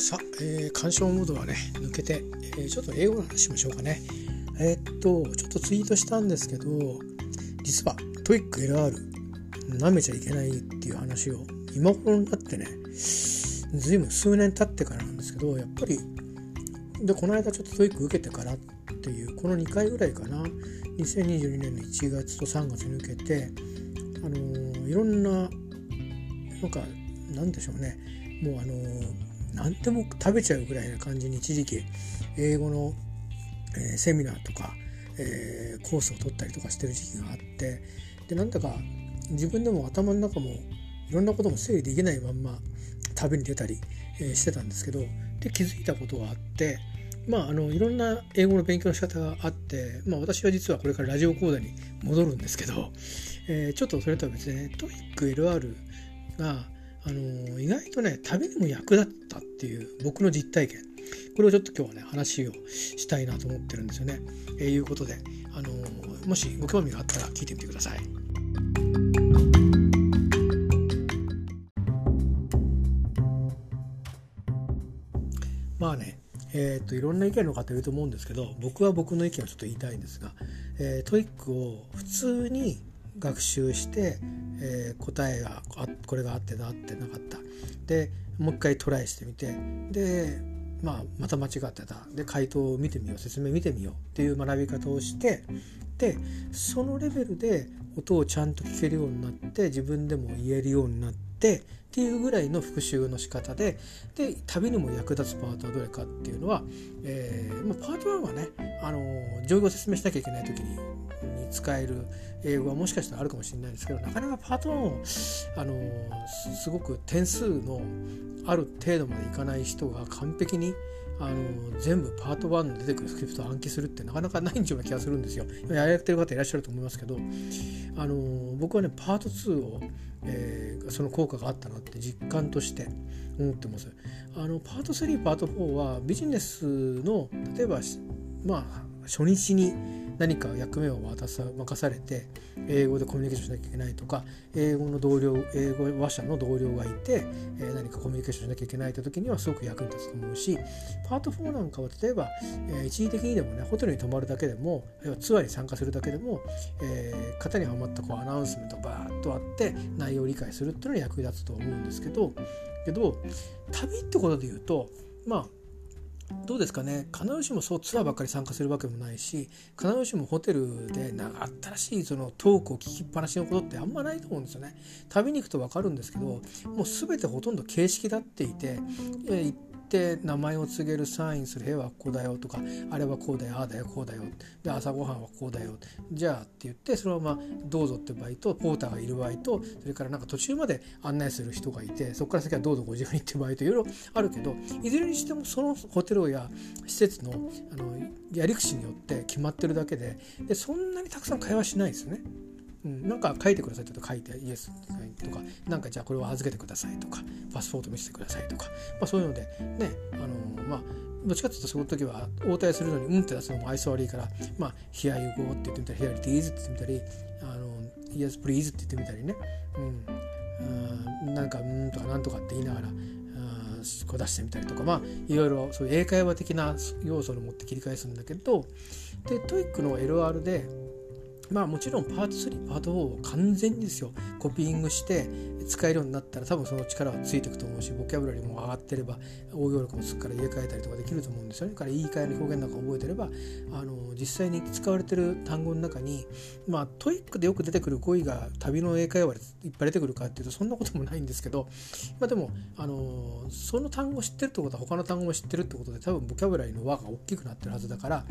さあ、えー、感傷モードはね抜けて、えー、ちょっと英語の話しましょうかね。えー、っとちょっとツイートしたんですけど実はトイック LR 舐めちゃいけないっていう話を今頃になってねずいぶん数年経ってからなんですけどやっぱりでこの間ちょっと TOEIC 受けてからっていうこの2回ぐらいかな2022年の1月と3月に受けてあのー、いろんななんかなんでしょうね。もうあのー何でも食べちゃうぐらいな感じに一時期英語の、えー、セミナーとか、えー、コースを取ったりとかしてる時期があってでなんだか自分でも頭の中もいろんなことも整理できないまんま旅に出たり、えー、してたんですけどで気づいたことがあってまああのいろんな英語の勉強の仕方があって、まあ、私は実はこれからラジオ講座に戻るんですけど、えー、ちょっとそれとは別でね TOEIC LR があの意外とね旅にも役立ったていう僕の実体験これをちょっと今日はね話をしたいなと思ってるんですよね。えー、いうことで、あのもしご興味があったら聞いてみてください。まあねえーと、いろんな意見の方いると思うんですけど僕は僕の意見をちょっと言いたいんですが、えー、 TOEIC を普通に学習して、えー、答えがあこれがあってなってなかった。でもう一回トライしてみて。で、まあ、また間違ってた。で回答を見てみよう。説明見てみようっていう学び方をして。でそのレベルで音をちゃんと聞けるようになって自分でも言えるようになってっていうぐらいの復習の仕方で。で旅にも役立つパートはどれかっていうのは、えーまあ、パート1はねあの上位を説明しなきゃいけない時にに使える英語はもしかしたらあるかもしれないですけどなかなかパート1をあのすごく点数のある程度までいかない人が完璧にあの全部パート1で出てくるスクリプトを暗記するってなかなかないんじゃない気がするんですよ。やってる方いらっしゃると思いますけどあの僕はねパート2を、えー、その効果があったなって実感として思ってます。あのパート3パート4はビジネスの例えばまあ初日に何か役目を渡さ任されて英語でコミュニケーションしなきゃいけないとか英語の同僚英語話者の同僚がいて、えー、何かコミュニケーションしなきゃいけないという時にはすごく役に立つと思うしパート4なんかは例えば、えー、一時的にでもねホテルに泊まるだけでもツアーに参加するだけでも、えー、型にはまったこうアナウンスメントバーッとあって内容を理解するっていうのは役に立つと思うんですけどけど旅ってことで言うとまあどうですかね必ずしもそうツアーばっかり参加するわけもないし必ずしもホテルで長ったらしいそのトークを聞きっぱなしのことってあんまないと思うんですよね。旅に行くと分かるんですけどもう全てほとんど形式だっていて行って名前を告げるサインする「絵はここだよ」とか「あれはこうだよああだよこうだよ」で朝ごはんはこうだよ。じゃあって言ってそのまま「どうぞ」って場合とポーターがいる場合とそれからなんか途中まで案内する人がいてそこから先はどうぞご自由にって場合といろいろあるけどいずれにしてもそのホテルや施設のあのやり口によって決まってるだけででそんなにたくさん会話しないですよね。うん、なんか書いてくださいって言うと書いてイエスとかなんかじゃあこれを預けてくださいとかパスポート見せてくださいとか、まあ、そういうのでねあのまあどっちかっていうとその時は応対するのに「うん」って出すのも愛想悪いから「まあ、Here you go」って言ってみたり「Here it is」って言ってみたり「あの Yes please」って言ってみたりね、うん、なんか「うん」とか「なんとか」って言いながらこう出してみたりとかまあいろいろそういう英会話的な要素を持って切り返すんだけどで TOEIC の LR でまあもちろんパート3パート4を完全にですよコピーングして使えるようになったら多分その力はついていくと思うしボキャブラリーも上がってれば応用力もすっから入れ替えたりとかできると思うんですよね。から言い換えの表現なんか覚えてればあの実際に使われてる単語の中にまあ TOEIC でよく出てくる語彙が旅の英会話でいっぱい出てくるかっていうとそんなこともないんですけどまあでもあのその単語を知ってるってことは他の単語も知ってるってことで多分ボキャブラリーの輪が大きくなってるはずだから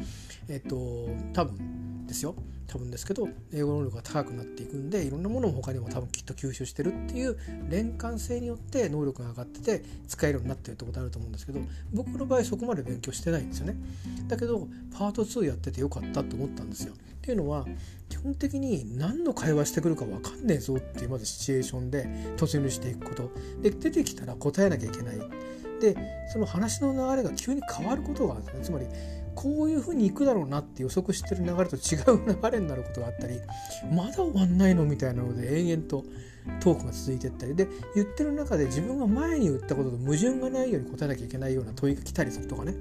えっと多分ですよ。多分ですけど英語能力が高くなっていくんでいろんなものも他にも多分きっと吸収してるっていういう連関性によって能力が上がってて使えるようになってるってことあると思うんですけど僕の場合そこまで勉強してないんですよね。だけどパート2やっててよかったと思ったんですよ。っていうのは基本的に何の会話してくるか分かんねえぞっていうまずシチュエーションで突入していくこと。で出てきたら答えなきゃいけない。でその話の流れが急に変わることがあるんですね。つまりこういうふうにいくだろうなって予測してる流れと違う流れになることがあったりまだ終わんないのみたいなので延々とトークが続いてったり。で言ってる中で自分が前に言ったことと矛盾がないように答えなきゃいけないような問いが来たりするとかね。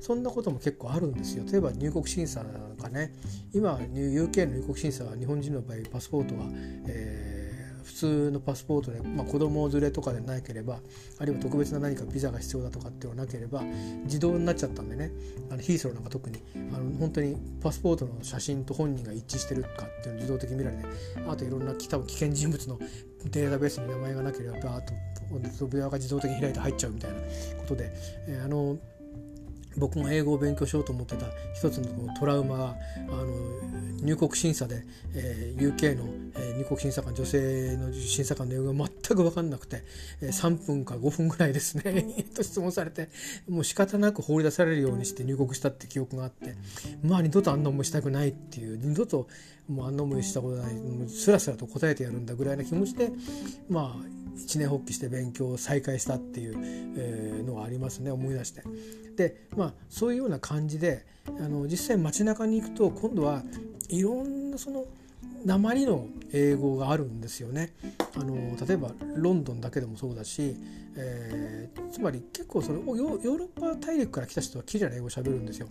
そんなことも結構あるんですよ。例えば入国審査なんかね今 UK の入国審査は日本人の場合パスポートは、えー普通のパスポートで、まあ、子供連れとかでなければあるいは特別な何かビザが必要だとかっていうのがなければ自動になっちゃったんでね。あのヒースロなんか特にあの本当にパスポートの写真と本人が一致してるかっていうのを自動的に見られてあといろんな多分危険人物のデータベースに名前がなければバーッと扉が自動的に開いて入っちゃうみたいなことで、えー、あの僕が英語を勉強しようと思ってた一つのトラウマがあの入国審査で、えー、UK の、えー、入国審査官女性の審査官の英語が全く分かんなくて、えー、3分か5分ぐらいですねと質問されてもう仕方なく放り出されるようにして入国したって記憶があってまあ二度とあんな思いしたくないっていう二度ともうあんな思いしたことないもうスラスラと答えてやるんだぐらいな気持ちでまあ一年発起して勉強を再開したっていう、のがありますね思い出して。でまあそういうような感じであの実際街中に行くと今度はいろんなその鉛の英語があるんですよね。あの例えばロンドンだけでもそうだし、えー、つまり結構そのヨーロッパ大陸から来た人は綺麗な英語をしゃべるんですよ。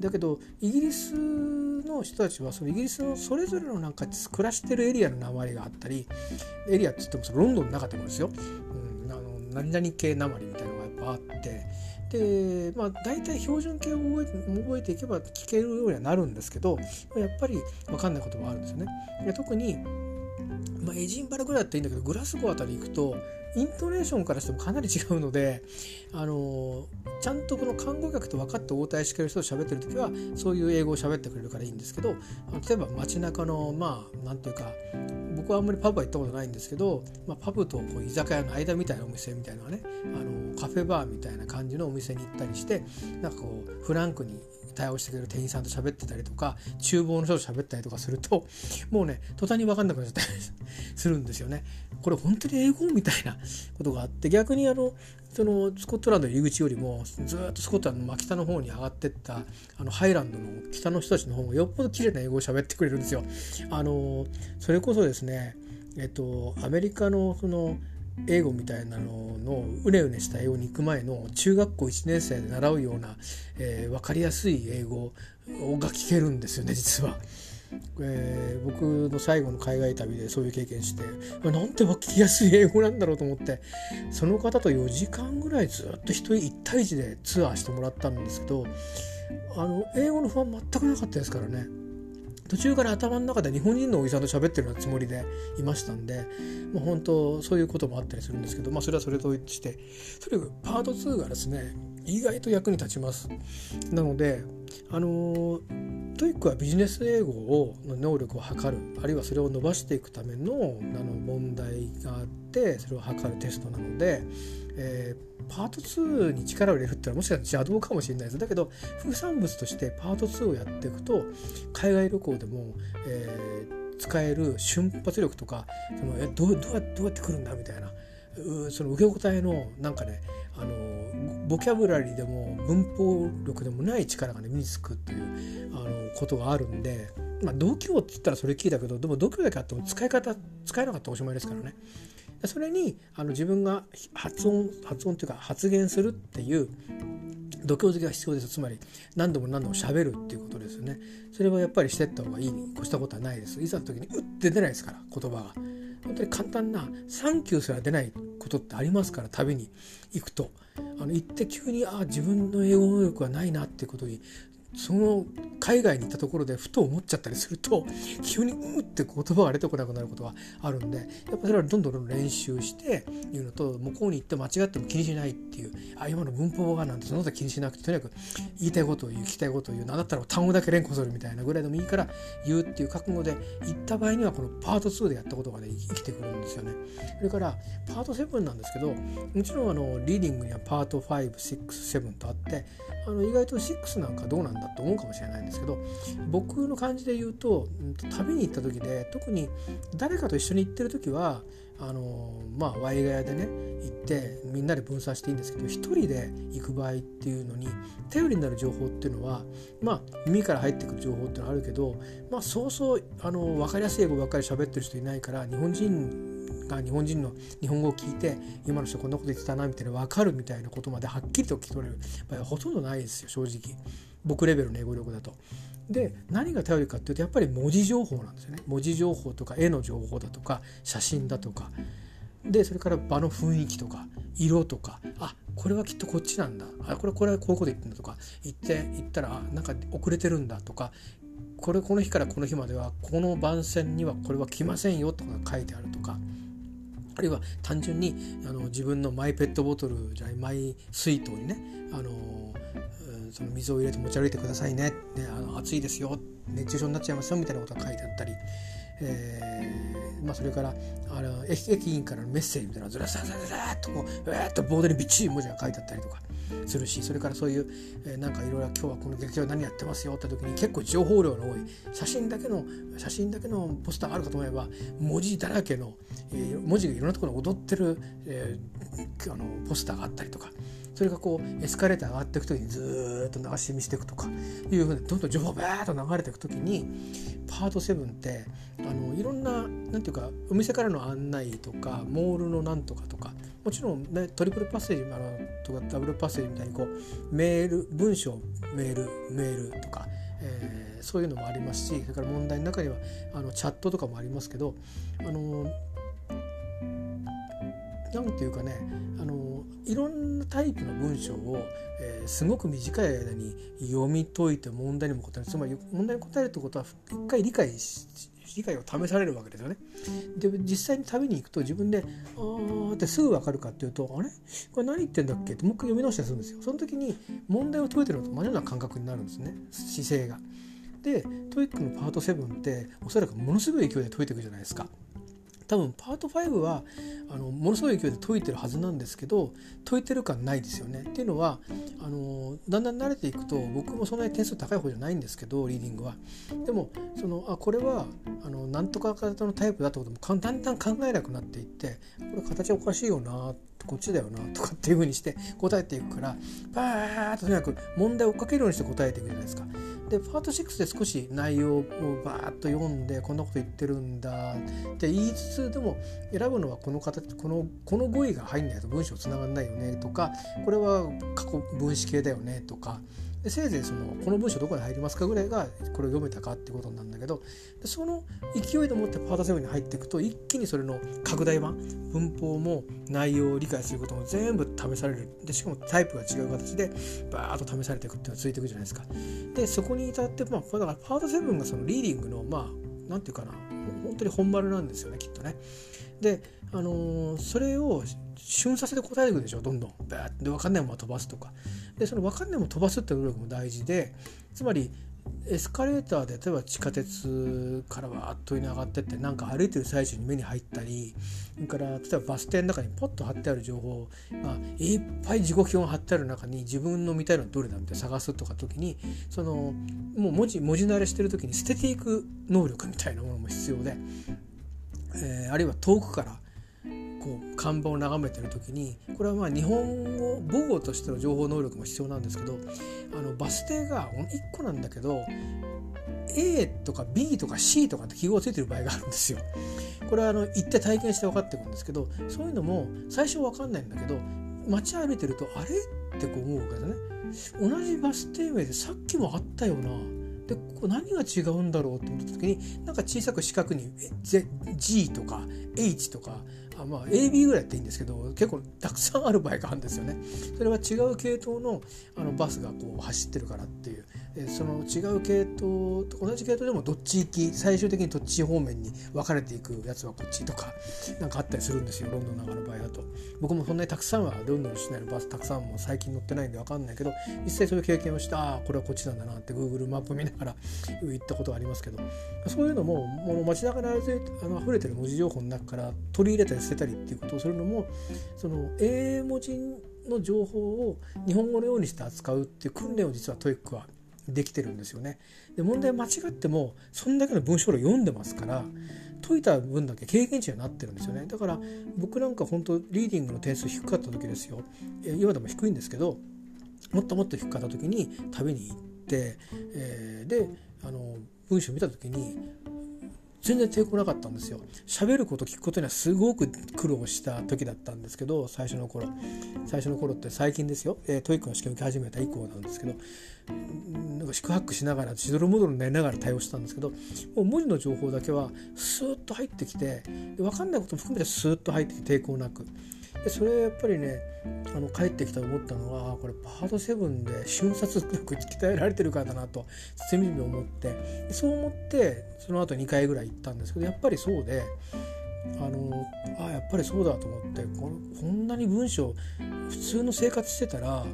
だけどイギリスの人たちはそのイギリスのそれぞれのなんか暮らしてるエリアの鉛があったりエリアって言ってもそのロンドンの中でもですよ、うん、あの何々系鉛みたいなのがやっぱあってでまあ大体標準形を覚え覚えていけば聞けるようにはなるんですけどやっぱり分かんないこともあるんですよね。で特に、まあ、エジンバラぐらいだったらいいんだけどグラスゴーあたり行くとイントネーションからしてもかなり違うので、あのちゃんとこの看護客と分かって応対してくれる人と喋ってる時はそういう英語を喋ってくれるからいいんですけど例えば街中のまあなんていうか僕はあんまりパブは行ったことないんですけど、まあ、パブとこう居酒屋の間みたいなお店みたいなねあのカフェバーみたいな感じのお店に行ったりしてなんかこうフランクに対応してくれる店員さんと喋ってたりとか厨房の人と喋ったりとかするともうね途端に分かんなくなっちゃったりするんですよね。これ本当に英語みたいなことがあって逆にあのそのスコットランドの入り口よりもずっとスコットランドの北の方に上がってったあのハイランドの北の人たちの方がよっぽど綺麗な英語を喋ってくれるんですよ。あのそれこそですねえっとアメリカのその英語みたいなののうねうねした英語に行く前の中学校1年生で習うような、えー、分かりやすい英語が聞けるんですよね 実は。えー、僕の最後の海外旅でそういう経験してなんて聞きやすい英語なんだろうと思ってその方と4時間ぐらいずっと1人1対1でツアーしてもらったんですけどあの英語の不安全くなかったですからね。途中から頭の中で日本人のおじさんと喋ってるようなつもりでいましたんで、もう、本当そういうこともあったりするんですけど、まあ、それはそれとしてとにかくパート2がですね意外と役に立ちます。なのであの TOEIC はビジネス英語をの能力を測るあるいはそれを伸ばしていくためのあの問題があってそれを測るテストなので、えー、パート2に力を入れるってのはもしかしたら邪道かもしれないです。だけど副産物としてパート2をやっていくと海外旅行でも、えー、使える瞬発力とかそのえどうどうやどうやって来るんだみたいなその受け答えのなんかねあのボキャブラリーでも文法力でもない力がね身につくっていうあのことがあるんで、まあ、度胸って言ったらそれ聞いたけどでも度胸だけあっても使い方使えなかったらおしまいですからね。それにあの自分が発音発音というか発言するっていう度胸付けが必要ですつまり何度も何度も喋るっていうことですよね。それはやっぱりしてった方がいいに越したことはないです。いざの時にうって出ないですから言葉が。本当に簡単な「サンキュー」すら出ないことってありますから旅に行くと。あの行って急にあ自分の英語能力はないなっていうことにその海外に行ったところでふと思っちゃったりすると 急にうって言葉が出てこなくなることがあるんでやっぱそれはどんどん練習していうのと向こうに行って間違っても気にしないっていうあ今の文法がなんてそのこと気にしなくてとにかく言いたいことを言う聞きたいことを言う何だったら単語だけ連呼するみたいなぐらいでもいいから言うっていう覚悟で行った場合にはこのパート2でやったことがね生きてくるんですよね。それからパート7なんですけどもちろんあのリーディングにはパート567とあってあの意外と6なんかどうなんだと思うかもしれないんですけど僕の感じで言うと旅に行った時で特に誰かと一緒に行ってる時はあのまあワイガヤでね行ってみんなで分散していいんですけど一人で行く場合っていうのに頼りになる情報っていうのはまあ耳から入ってくる情報っていうのはあるけどまあそうそうあの分かりやすい英語ばっかり喋ってる人いないから日本人が日本人の日本語を聞いて今の人こんなこと言ってたなみたいな分かるみたいなことまではっきりと聞き取れる場合はほとんどないですよ正直。僕レベルの英語力だと。で何が頼りかっていうとやっぱり文字情報なんですよね。文字情報とか絵の情報だとか写真だとか。でそれから場の雰囲気とか色とか。あこれはきっとこっちなんだ。あこれこれはこういうこと言ってんだとか。言って言ったらなんか遅れてるんだとか。これこの日からこの日まではこの番線にはこれは来ませんよとか書いてあるとか。あるいは単純にあの自分のマイペットボトルじゃないマイ水筒にねあのその水を入れて持ち歩いてくださいねねあの暑いですよ熱中症になっちゃいますよみたいなことが書いてあったり、えーまあ、それからあの駅員からのメッセージみたいなのがずらずらずらずらっとこううーっとボードにびっちり文字が書いてあったりとかするしそれからそういう、えー、なんかいろいろ今日はこの劇場何やってますよって時に結構情報量の多い写真だけの写真だけのポスターがあるかと思えば文字だらけの、えー、文字がいろんなところに踊ってる、えー、あのポスターがあったりとか。それがこうエスカレーター上がっていく時にずっと流し見していくとかいうふうにどんどん情報バーッと流れていく時にパート7ってあのいろんななんていうかお店からの案内とかモールのなんとかとかもちろん、ね、トリプルパッセージあのとかダブルパッセージみたいにこうメール文章メールメールとか、えー、そういうのもありますしそれから問題の中にはあのチャットとかもありますけどあのなんていうかねあのいろんなタイプの文章を、えー、すごく短い間に読み解いて問題にも答えるつまり問題に答えるってことは一回理解し理解を試されるわけですよね。で実際に旅に行くと自分で「ああ」ってすぐ分かるかっていうと「あれ？これ何言ってんだっけ?」ってもう一回読み直したりするんですよ。その時に問題を解いてるのと同じような感覚になるんですね姿勢が。で TOEIC のパート7っておそらくものすごい勢いで解いていくじゃないですか。多分パート5はあのものすごい勢いで解いてるはずなんですけど解いてる感ないですよね。っていうのはあのだんだん慣れていくと僕もそんなに点数高い方じゃないんですけどリーディングは。でもそのあこれはあのなんとか型のタイプだってこともだんだん考えなくなっていってこれ形おかしいよなってこっちだよなとかっていうふうにして答えていくからバーッととにかく問題を追っかけるようにして答えていくじゃないですか。でパート6で少し内容をバーッと読んでこんなこと言ってるんだって言いつつでも選ぶのはこの形このこの語彙が入んないと文章つながんないよねとかこれは過去分子系だよねとかでせいぜいそのこの文章どこに入りますかぐらいがこれを読めたかってことなんだけどでその勢いでもってパート7に入っていくと一気にそれの拡大版文法も内容を理解することも全部試されるでしかもタイプが違う形でバーッと試されていくっていうのが続いていくじゃないですか。でそこに至ってまあだからパート7がそのリーディングのまあなんていうかな本当に本丸なんですよねきっとね。であのー、それを瞬させて答えていくでしょどんどん。バーッで分かんないまま飛ばすとか。でその分かんないまま飛ばすっていう能力も大事でつまりエスカレーターで例えば地下鉄からわーっと上に上がってってなんか歩いてる最中に目に入ったりそれから例えばバス停の中にポッと貼ってある情報がいっぱい時刻表が貼ってある中に自分の見たいのはどれだって探すとか時にそのもう文字文字慣れしてる時に捨てていく能力みたいなものも必要で、えー、あるいは遠くからこう看板を眺めてる時にこれはまあ日本語母語としての情報能力も必要なんですけどあのバス停が1個なんだけど A とか B とか C とかって記号がついてる場合があるんですよ。これはあの行って体験して分かってくるんですけどそういうのも最初分かんないんだけど街歩いてるとあれ？ってこう思うわけですね。同じバス停名でさっきもあったよな。でこ何が違うんだろうって思った時になんか小さく四角に G とか H とかあまあ AB ぐらいっていいんですけど結構たくさんある場合があるんですよね。それは違う系統のあのバスがこう走ってるからっていうその違う系統同じ系統でもどっち行き最終的にどっち方面に分かれていくやつはこっちとかなんかあったりするんですよロンドンなんかの場合だと。僕もそんなにたくさんはロンドン市内のバスたくさんも最近乗ってないんで分かんないけど実際そういう経験をしてああこれはこっちなんだなって Google マップ見ながら 言ったことがありますけどそういうのももう街中であの溢れてる文字情報の中から取り入れたり捨てたりっていうことをするのもその英文字の情報を日本語のようにして扱うっていう訓練を実は TOEIC はできてるんですよね。で問題間違ってもそんだけの文章量読んでますから解いた分だけ経験値になってるんですよねだから僕なんか本当リーディングの点数低かった時ですよ今でも低いんですけどもっともっと低かった時に旅に行って、えー、であの文章見た時に全然抵抗なかったんですよ。喋ること聞くことにはすごく苦労した時だったんですけど最初の頃。最初の頃って最近ですよ、えー、 TOEIC の試験受け始めた以降なんですけどなんか四苦八苦しながらしどろもどろになりながら対応したんですけどもう文字の情報だけはスーッと入ってきて分かんないことも含めてスーッと入ってきて抵抗なく。でそれやっぱりねあの帰ってきたと思ったのはこれパート7で瞬殺力鍛えられてるからだなとつみみ思って。そう思ってその後2回ぐらい行ったんですけどやっぱりそうであのあやっぱりそうだと思ってここんなに文章普通の生活してたら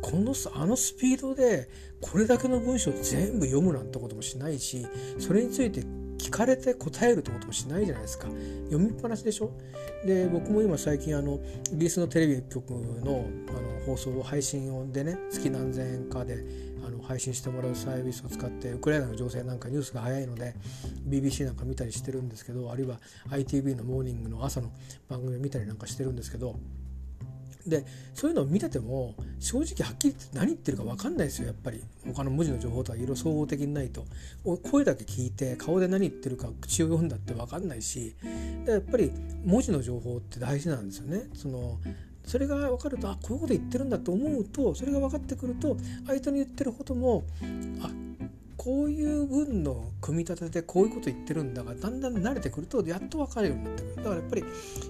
このあのスピードでこれだけの文章全部読むなんてこともしないしそれについて聞かれて答えるってこともしないじゃないですか。読みっぱなしでしょ？で僕も今最近あのイギリスのテレビ局のあの放送を配信でね月何千円かであの配信してもらうサービスを使ってウクライナの情勢なんかニュースが早いので BBC なんか見たりしてるんですけどあるいは ITV のモーニングの朝の番組を見たりなんかしてるんですけどでそういうのを見てても正直はっきり言って何言ってるか分かんないですよやっぱり。他の文字の情報とは色総合的にないと。声だけ聞いて顔で何言ってるか口を読んだって分かんないし。でやっぱり文字の情報って大事なんですよね。そのそれが分かるとあこういうこと言ってるんだと思うとそれが分かってくると相手に言ってることもあこういう文の組み立てでこういうこと言ってるんだがだんだん慣れてくるとやっと分かるようになってくるだからやっぱり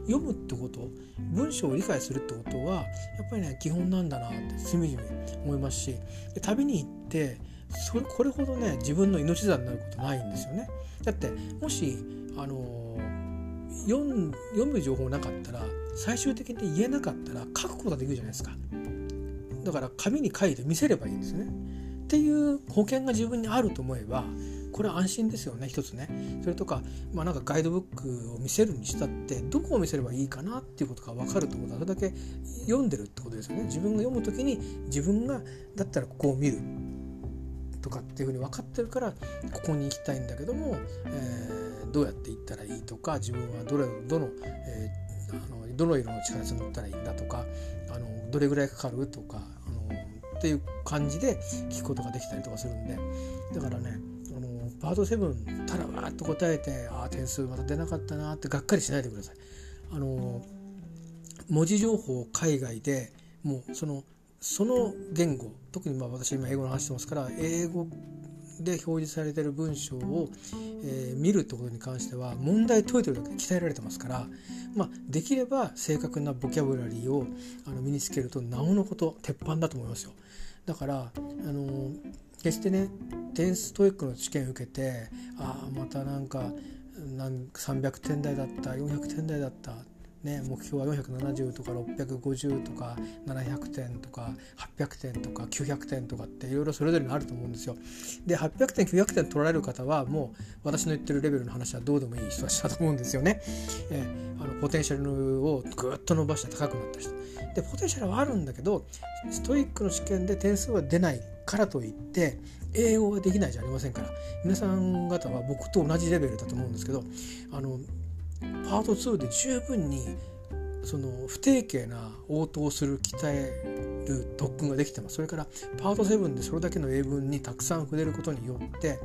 読むってこと文章を理解するってことはやっぱりね基本なんだなってしみじみ思いますし旅に行ってそれこれほどね自分の命綱になることないんですよね。だってもしあの読む情報なかったら最終的に言えなかったら書くことができるじゃないですか。だから紙に書いて見せればいいんですね。っていう保険が自分にあると思えばこれは安心ですよね一つね。それとか,、まあ、なんかガイドブックを見せるにしたってどこを見せればいいかなっていうことが分かると思うとそれだけ読んでるってことですよね。自分が読む時に自分がだったらここを見るとかっていうふうに分かってるからここに行きたいんだけども、えー、どうやって行ったらいいとか自分はどれどの,、えー、あのどの色の力に乗ったらいいんだとかあのどれぐらいかかるとかっていう感じで聞くことができたりとかするんでだからねあのパート7たらわーっと答えてああ点数また出なかったなってがっかりしないでください。あの文字情報海外でもうそのその言語特にまあ私今英語の話してますから英語で表示されてる文章を、えー、見るってことに関しては問題解いてるだけで鍛えられてますから、まあ、できれば正確なボキャブラリーをあの身につけるとなおのこと鉄板だと思いますよ。だからあの決してね点数 TOEIC の試験受けてああまたなんかなん300点台だった400点台だったね、目標は470とか650とか700点とか800点とか900点とかっていろいろそれぞれにあると思うんですよ。で800点900点取られる方はもう私の言ってるレベルの話はどうでもいい人たちだと思うんですよね。えー、あのポテンシャルをぐっと伸ばして高くなった人。でポテンシャルはあるんだけどストイックの試験で点数は出ないからといって英語ができないじゃありませんから皆さん方は僕と同じレベルだと思うんですけどあのパート2で十分にその不定形な応答する鍛える特訓ができてますそれからパート7でそれだけの英文にたくさん触れることによって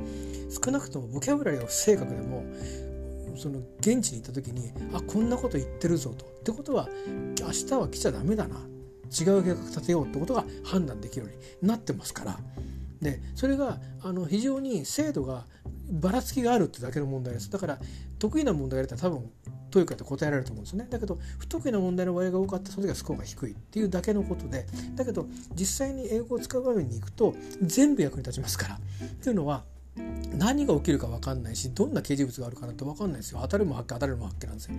少なくともボキャブラリーは不正確でもその現地に行った時にあこんなこと言ってるぞと。ってことは明日は来ちゃダメだな違う計画立てようってことが判断できるようになってますからでそれがあの非常に精度がばらつきがあるってだけの問題です。だから得意な問題がやれたら多分 TOEIC って答えられると思うんですよね。だけど不得意な問題の割合が多かったその時はスコアが低いっていうだけのことでだけど実際に英語を使う場面に行くと全部役に立ちますから。っていうのは何が起きるか分かんないしどんな掲示物があるかなって分かんないですよ。当たるも八卦当たるも八卦なんですよ。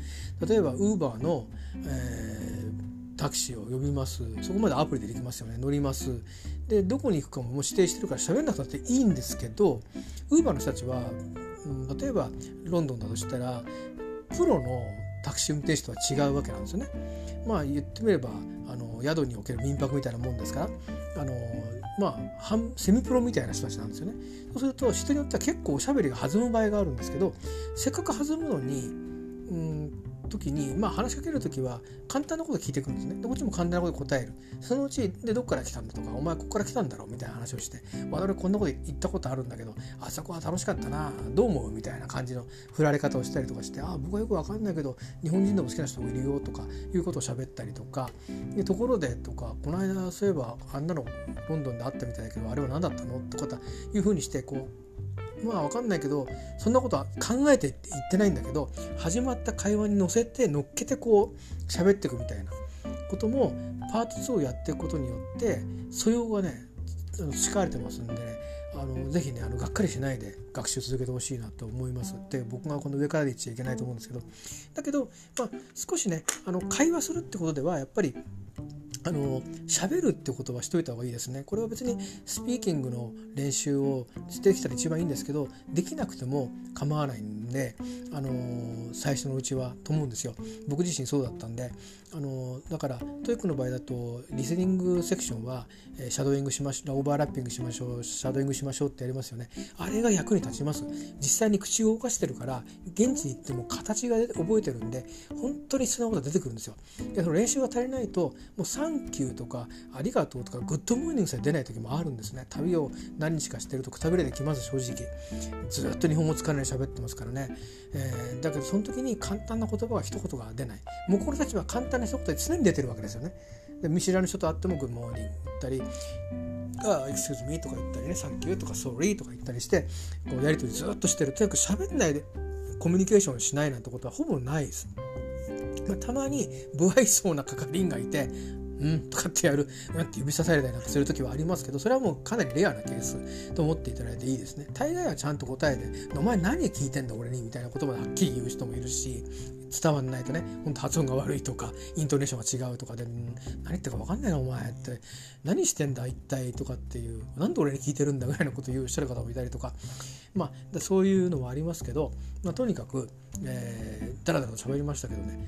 例えば Uber の、えー、タクシーを呼びますそこまでアプリでできますよね乗りますでどこに行くかももう指定してるから喋んなくたっていいんですけどウーバーの人たちは、うん、例えばロンドンだとしたらプロのタクシー運転手とは違うわけなんですよね。まあ言ってみればあの宿における民泊みたいなもんですからあのまあセミプロみたいな人たちなんですよね。そうすると人によっては結構おしゃべりが弾む場合があるんですけどせっかく弾むのにうん時に、まあ、話しかける時は簡単なこと聞いてくるんですね。でこっちも簡単なこと答える。そのうちでどっから来たんだとかお前ここから来たんだろ？うみたいな話をして。我々こんなこと言ったことあるんだけどあそこは楽しかったなどう思う？みたいな感じの振られ方をしたりとかしてあ僕はよく分かんないけど日本人でも好きな人もいるよとかいうことを喋ったりとかでところでとかこの間そういえばあんなのロンドンであったみたいだけどあれは何だったの？とかいうふうにしてこうまあ分かんないけどそんなことは考えてって言ってないんだけど始まった会話に乗せて乗っけてこう喋っていくみたいなこともパート2をやっていくことによって素養がね培われてますんでねあのぜひねあのがっかりしないで学習続けてほしいなと思います。って僕がこの上からで言っちゃいけないと思うんですけど。だけど、まあ、少しねあの会話するってことではやっぱりあの喋るってことはしといた方がいいですね。これは別にスピーキングの練習をしてきたら一番いいんですけどできなくても構わないんで、あの最初のうちはと思うんですよ。僕自身そうだったんで、あのだから TOEIC の場合だとリスニングセクションは、え、シャドーイングしましオーバーラッピングしましょうシャドーイングしましょうってやりますよね。あれが役に立ちます。実際に口を動かしてるから現地に行っても形が覚えてるんで本当に必要なことが出てくるんですよ。でその練習が足りないともう Thank you とかありがとうとか Good morning さえ出ない時もあるんですね。旅を何日かしてるとくたびれてきます正直。ずっと日本語使わないで喋ってますからね、えー、だけどその時に簡単な言葉が一言が出ない。向こうの人たちは簡単な一言で常に出てるわけですよね。で見知らぬ人と会っても Good morning 言ったりあ、 Excuse me とか言ったりね、 Thank you とか Sorry とか言ったりして、こうやりとりずっとしてる。とにかく喋んないでコミュニケーションしないなんてことはほぼないです。まあ、たまに不愛想な係員がいてうんとかってやる、うんって指さされたりなんかする時はありますけど、それはもうかなりレアなケースと思っていただいていいですね。大概はちゃんと答えて、お前何聞いてんだ俺にみたいな言葉ではっきり言う人もいるし、伝わんないとね、ほんと発音が悪いとか、イントネーションが違うとかで、何言ってるか分かんないなお前って、何してんだ一体とかっていう、なんで俺に聞いてるんだぐらいのことを言うおっしゃる方もいたりとか、まあ、そういうのはありますけど、まあ、とにかく、えー、だらだらと喋りましたけどね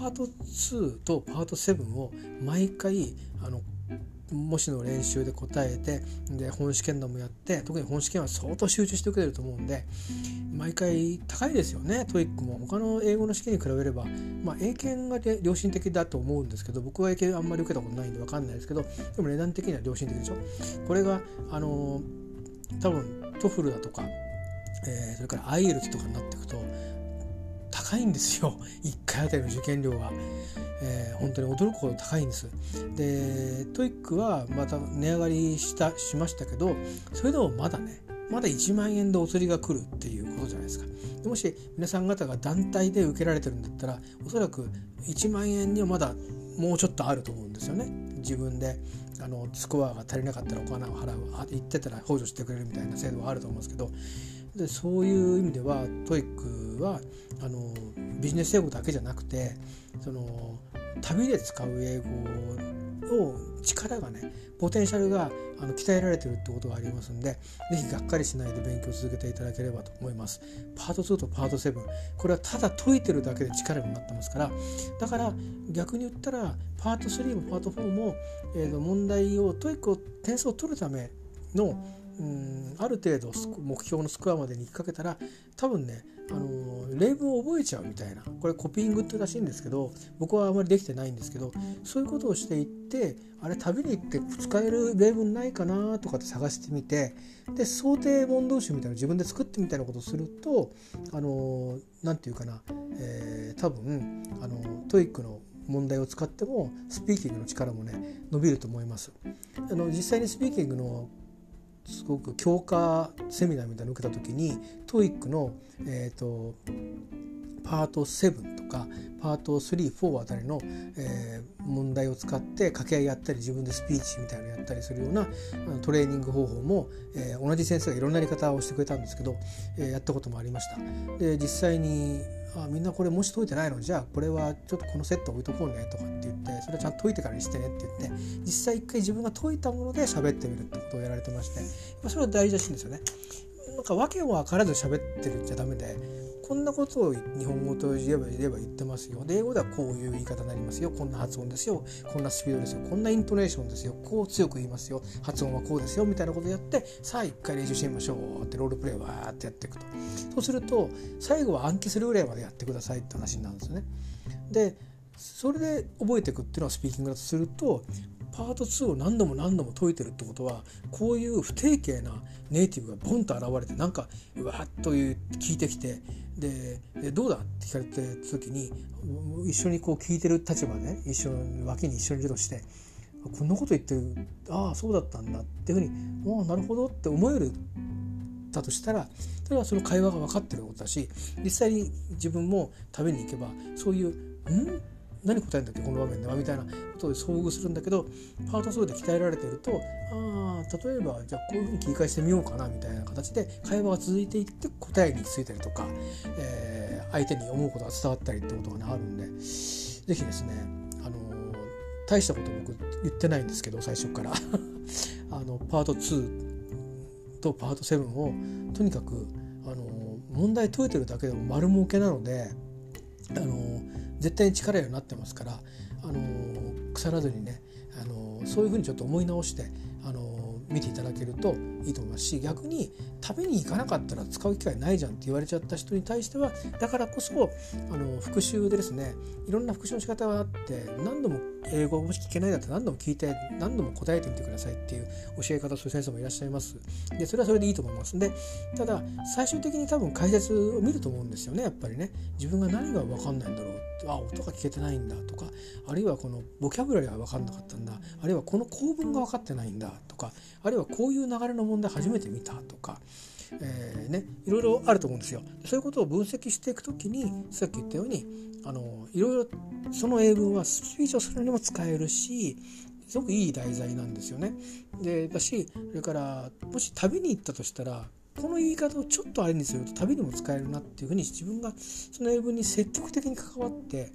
パート2とパート7を毎回あの模試の練習で答えてで本試験でもやって特に本試験は相当集中してくれると思うんで毎回高いですよね TOEIC も。他の英語の試験に比べれば、まあ、英検が良心的だと思うんですけど僕は英検あんまり受けたことないんで分かんないですけどでも値段的には良心的でしょ。これがあの多分 TOEFL だとかえー、それから IELTS とかになっていくと高いんですよ。1回あたりの受験料が、えー、本当に驚くほど高いんです。で TOEIC はまた値上がりしたしましたけどそれでもまだねまだ1万円でお釣りが来るっていうことじゃないですか。もし皆さん方が団体で受けられてるんだったらおそらく1万円にはまだもうちょっとあると思うんですよね。自分であのスコアが足りなかったらお金を払う言ってたら補助してくれるみたいな制度はあると思うんですけどでそういう意味では TOEIC はあのビジネス英語だけじゃなくてその旅で使う英語の力がねポテンシャルがあの鍛えられてるってことがありますんで是非がっかりしないで勉強を続けていただければと思います。パート2とパート7これはただ解いてるだけで力になってますからだから逆に言ったらパート3もパート4も、えー、問題を TOEIC を点数を取るためのうんある程度目標のスコアまでに引っ掛けたら多分ねあの例文を覚えちゃうみたいなこれコピーングってらしいんですけど僕はあまりできてないんですけどそういうことをしていってあれ旅に行って使える例文ないかなとかって探してみてで想定問答集みたいなの自分で作ってみたいなことをするとあの何て言うかな、えー、多分あのトイックの問題を使ってもスピーキングの力もね伸びると思います。あの実際にスピーキングのすごく強化セミナーみたいなの受けた時に TOEIC の、えーと、パート7とかパート34あたりの、えー、問題を使って掛け合いやったり自分でスピーチみたいなのやったりするようなトレーニング方法も、えー、同じ先生がいろんなやり方をしてくれたんですけど、えー、やったこともありました。で実際にあみんなこれもし解いてないのじゃあこれはちょっとこのセット置いとこうねとかって言ってそれはちゃんと解いてからにしてねって言って実際一回自分が解いたもので喋ってみるってことをやられてましてそれは大事らしいんですよね。なんか訳も分からず喋ってるんじゃダメでこんなことを日本語と言えば言えば言ってますよ。で英語ではこういう言い方になりますよ。こんな発音ですよ。こんなスピードですよ。こんなイントネーションですよ。こう強く言いますよ。発音はこうですよ。みたいなことやってさあ一回練習してみましょう。ってロールプレイをわーってやっていくと。そうすると最後は暗記するぐらいまでやってくださいって話になるんですよね。でそれで覚えていくっていうのはスピーキングだとするとパート2を何度も何度も解いてるってことはこういう不定形なネイティブがボンと現れてなんかうわっという聞いてきてでどうだって聞かれてた時に一緒にこう聞いてる立場でね一緒に脇に一緒にいるとしてこんなこと言ってるああそうだったんだっていうふうにああなるほどって思えるだとしたらそれはその会話が分かってることだし実際に自分も食べに行けばそういう「ん？何答えんだっけこの場面ではみたいなことで遭遇するんだけどパート2で鍛えられてるとああ例えばじゃあこういうふうに切り返してみようかなみたいな形で会話が続いていって答えについたりとか、えー、相手に思うことが伝わったりってことが、ね、あるんで是非ですねあのー、大したこと僕言ってないんですけど最初から。あのパート2とパート7をとにかくあのー、問題解いてるだけでも丸儲けなのであの絶対に力になってますから、あの腐らずにね、あのそういうふうにちょっと思い直して、あの見ていただけるといいと思いますし逆に食べに行かなかったら使う機会ないじゃんって言われちゃった人に対してはだからこそあの復習でですねいろんな復習の仕方があって何度も英語もし聞けないだったら何度も聞いて何度も答えてみてくださいっていう教え方をする先生もいらっしゃいます。でそれはそれでいいと思います。でただ最終的に多分解説を見ると思うんですよねやっぱりね。自分が何が分かんないんだろう。あ音が聞けてないんだとか。あるいはこのボキャブラリーは分かんなかったんだ。あるいはこの構文が分かってないんだとか。あるいはこういう流れの問題初めて見たとか、えー、ね、いろいろあると思うんですよ。そういうことを分析していくときにさっき言ったようにあのいろいろその英文はスピーチをするにも使えるしすごくいい題材なんですよね。でだしそれからもし旅に行ったとしたらこの言い方をちょっとあれにすると旅にも使えるなっていうふうに自分がその英文に積極的に関わって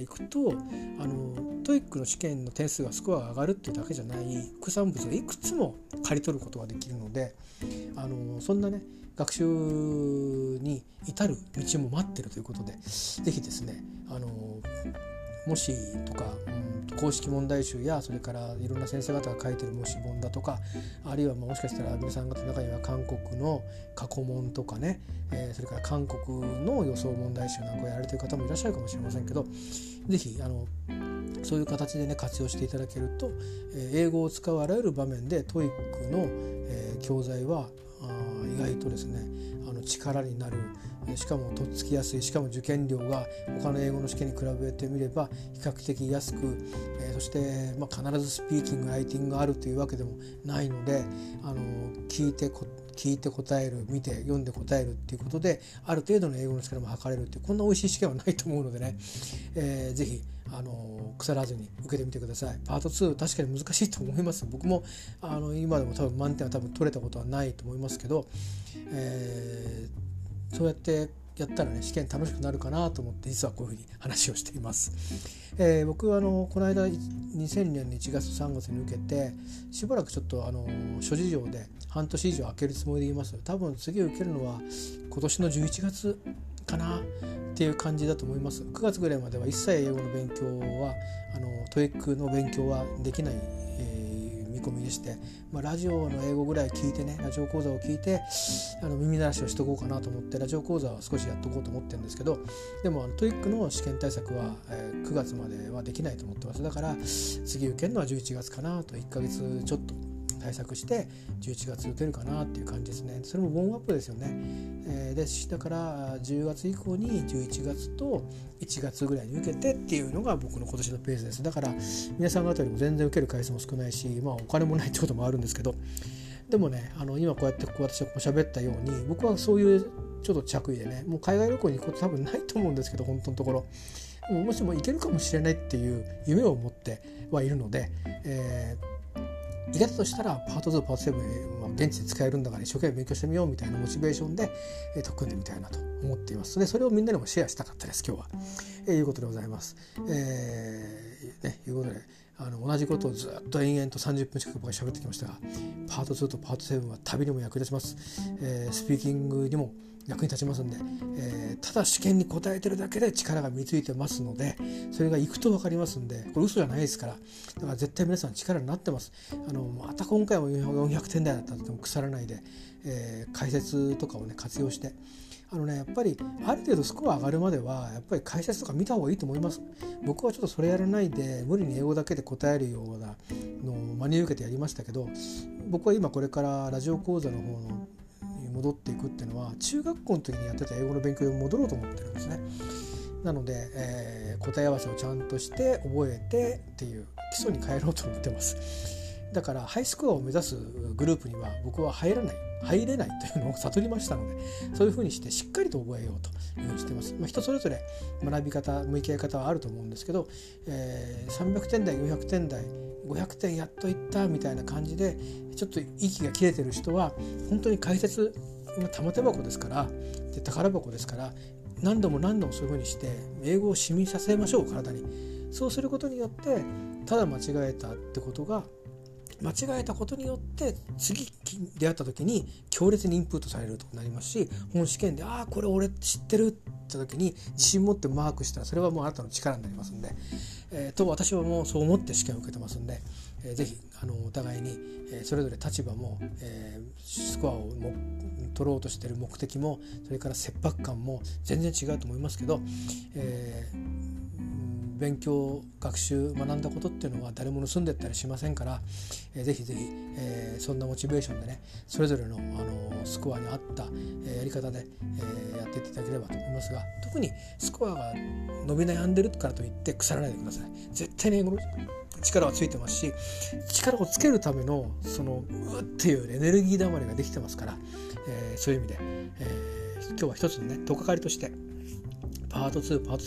いくとあの TOEIC の試験の点数がスコアが上がるっていうだけじゃない副産物がいくつも刈り取ることができるのであのそんなね学習に至る道も待ってるということで是非ですねあのもしとか、うん、公式問題集やそれからいろんな先生方が書いてる模試本だとかあるいはもしかしたら皆さん方の中には韓国の過去問とかね、えー、それから韓国の予想問題集なんかをやられてる方もいらっしゃるかもしれませんけど是非あのそういう形でね活用していただけると、えー、英語を使うあらゆる場面で TOEIC の、えー、教材はあ意外とですねあの力になるしかもとっつきやすいしかも受験料が他の英語の試験に比べてみれば比較的安く、えー、そして、まあ、必ずスピーキングライティングがあるというわけでもないのであの聞いて聞いて答える見て読んで答えるっていうことである程度の英語の力も測れるっていうこんな美味しい試験はないと思うのでね、えー、ぜひあの腐らずに受けてみてください。パート2確かに難しいと思います。僕もあの今でも多分満点は多分取れたことはないと思いますけど、えーそうやってやったらね試験楽しくなるかなと思って実はこういうふうに話をしています。えー、僕はあのこの間2000年の1月3月に受けてしばらくちょっとあの諸事情で半年以上空けるつもりでいます多分次受けるのは今年の11月かなっていう感じだと思います9月ぐらいまでは一切英語の勉強はあの TOEIC の勉強はできない、見込みでして、まあ、ラジオの英語ぐらい聞いてねラジオ講座を聞いてあの耳慣らしをしとこうかなと思ってラジオ講座を少しやっとこうと思ってるんですけどでもあの TOEIC の試験対策は、えー、9月まではできないと思ってます。だから次受けるのは11月かなと1ヶ月ちょっと対策して11月受けるかなっていう感じですね。それもウォームアップですよね、えー、でだから10月以降に11月と1月ぐらいに受けてっていうのが僕の今年のペースです。だから皆さん方よりも全然受ける回数も少ないしまあお金もないってこともあるんですけど。でもねあの今こうやってこう私がこう喋ったように僕はそういうちょっと着衣でねもう海外旅行に行くこと多分ないと思うんですけど本当のところ。もしも行けるかもしれないっていう夢を持ってはいるので、えーいけたとしたらパート2パート7は現地で使えるんだから一生懸命勉強してみようみたいなモチベーションで、えー、と組んでみたいなと思っていますでそれをみんなにもシェアしたかったです今日は、えー、いうことでございます。えー、ねいうことであの同じことをずっと延々と30分近く僕は喋ってきましたがパート2とパート7は旅にも役立ちます、えー、スピーキングにも役に立ちますんで、えー、ただ試験に答えてるだけで力が身についてますのでそれがいくと分かりますんでこれ嘘じゃないですからだから絶対皆さん力になってます。あのまた今回も400点台だったとても腐らないで、えー、解説とかをね活用してあのねやっぱりある程度スコア上がるまではやっぱり解説とか見た方がいいと思います。僕はちょっとそれやらないで無理に英語だけで答えるようなのを真に受けてやりましたけど僕は今これからラジオ講座の方のに戻っていくっていうのは中学校の時にやってた英語の勉強に戻ろうと思ってるんですね。なので、えー、答え合わせをちゃんとして覚えてっていう基礎に変えろうと思ってます。だからハイスコアを目指すグループには僕は入らない入れないというのを悟りましたのでそういうふうにしてしっかりと覚えようというふうにしてます、まあ、人それぞれ学び方向き合い方はあると思うんですけど、えー、300点台400点台500点やっといったみたいな感じでちょっと息が切れてる人は本当に解説玉手箱ですからで宝箱ですから何度も何度もそういうふうにして英語を染みさせましょう体に。そうすることによってただ間違えたってことが間違えたことによって次出会った時に強烈にインプットされるとなりますし本試験で「ああこれ俺知ってる」って時に自信持ってマークしたらそれはもうあなたの力になりますんで、えー、と私はもうそう思って試験を受けてますんで、えー、ぜひあのお互いに、えー、それぞれ立場も、えー、スコアをも取ろうとしてる目的もそれから切迫感も全然違うと思いますけど、えー勉強学習学んだことっていうのは誰も盗んでったりしませんから、えー、ぜひぜひ、えー、そんなモチベーションでねそれぞれの、あのスコアに合った、えー、やり方で、えー、やっていただければと思いますが特にスコアが伸び悩んでるからといって腐らないでください。絶対に力はついてますし力をつけるためのそのうっていうエネルギーだまりができてますから、えー、そういう意味で、えー、今日は一つのねとかかりとしてパート2パート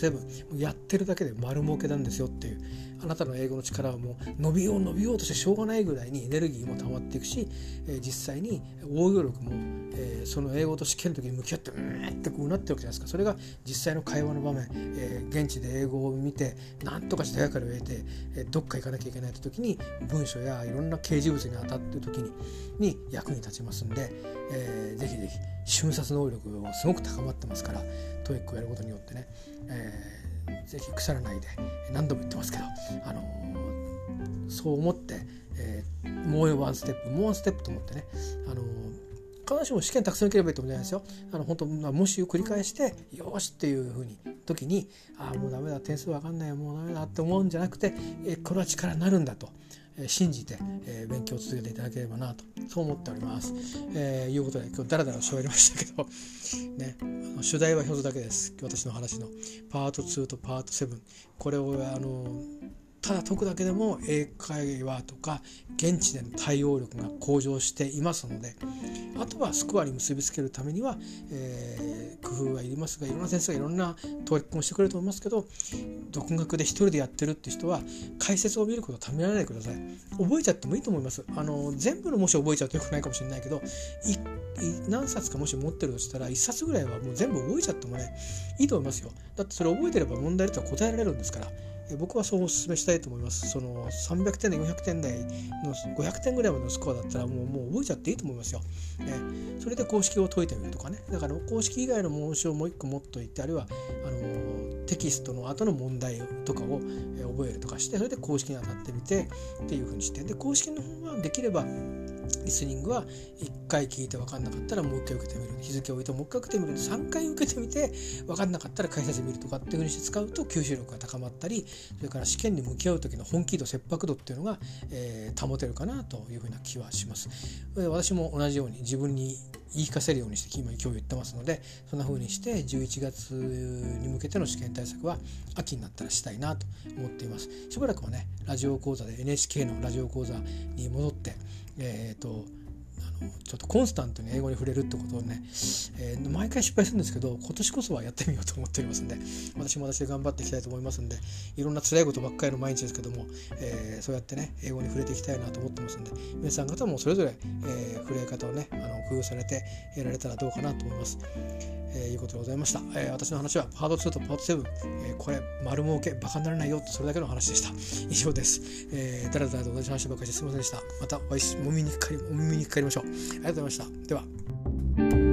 7やってるだけで丸儲けなんですよっていう。あなたの英語の力はもう伸びよう伸びようとしてしょうがないぐらいにエネルギーも溜まっていくし、えー、実際に応用力も、えー、その英語と試験の時に向き合ってうんってこうなってるわけじゃないですか。それが実際の会話の場面、えー、現地で英語を見て何とかして手がかりを得て、えどっか行かなきゃいけないって時に文章やいろんな掲示物に当たってる時にに役に立ちますんで、えー、ぜひぜひ瞬殺能力がすごく高まってますから TOEIC をやることによってね、えー、ぜひ腐らないで何度も言ってますけど、あのー、そう思って、えー、もうワンステップもうワンステップと思ってね、あのー必ずしも試験たくさん受ければいいってことじゃないですよ。あの本当、まあ、模試を繰り返してよしっていうふうに時にああもうダメだ点数わかんないもうダメだって思うんじゃなくてえこれは力になるんだと。信じて、え勉強を続けていただければなとそう思っております。えー、いうことで今日ダラダラ喋りましたけど ねあの主題は一つだけです私の話のパート2とパート7これをあのただ解くだけでも英会話とか現地での対応力が向上していますのであとはスコアに結びつけるためには、えー、工夫はいりますがいろんな先生がいろんな取り組みをしてくれると思いますけど独学で一人でやってるって人は解説を見ることをためられないでください。覚えちゃってもいいと思います。あの全部のもし覚えちゃうとよくないかもしれないけど何冊かもし持ってるとしたら1冊ぐらいはもう全部覚えちゃってもねいいと思いますよ。だってそれ覚えてれば問題とは答えられるんですから。僕はそうお勧めしたいと思います。その300点で400点台の500点ぐらいまでのスコアだったらもうもう覚えちゃっていいと思いますよ。ね、それで公式を解いてみるとかね。だから公式以外の問題をもう一個持っといてあるいはあのテキストの後の問題とかを覚えるとかしてそれで公式に当たってみてっていうふうにしてで公式の方はできればリスニングは1回聞いて分かんなかったらもう1回受けてみる日付を置いてもう1回受けてみる3回受けてみて分かんなかったら解説見るとかっていうふうにして使うと吸収力が高まったりそれから試験に向き合う時の本気度切迫度っていうのが、えー、保てるかなというふうな気はします。私も同じように自分に言い聞かせるようにして今今日言ってますのでそんな風にして11月に向けての試験対策は秋になったらしたいなと思っていますしばらくはねラジオ講座で NHK のラジオ講座に戻ってえっ、ー、とちょっとコンスタントに英語に触れるってことをね、えー、毎回失敗するんですけど今年こそはやってみようと思っておりますんで私も私で頑張っていきたいと思いますんでいろんな辛いことばっかりの毎日ですけども、えー、そうやってね英語に触れていきたいなと思ってますんで皆さん方もそれぞれ、えー、触れ方をねあの工夫されてやられたらどうかなと思います。えー、いうことでございました、えー、私の話はパート2とパート7、えー、これ丸儲けバカにならないよそれだけの話でした。以上です、えー、だらだらと同じ話ばかりしてすみませんでした。またお会いしお耳にかかりお耳にかかりましょう。ありがとうございました。では。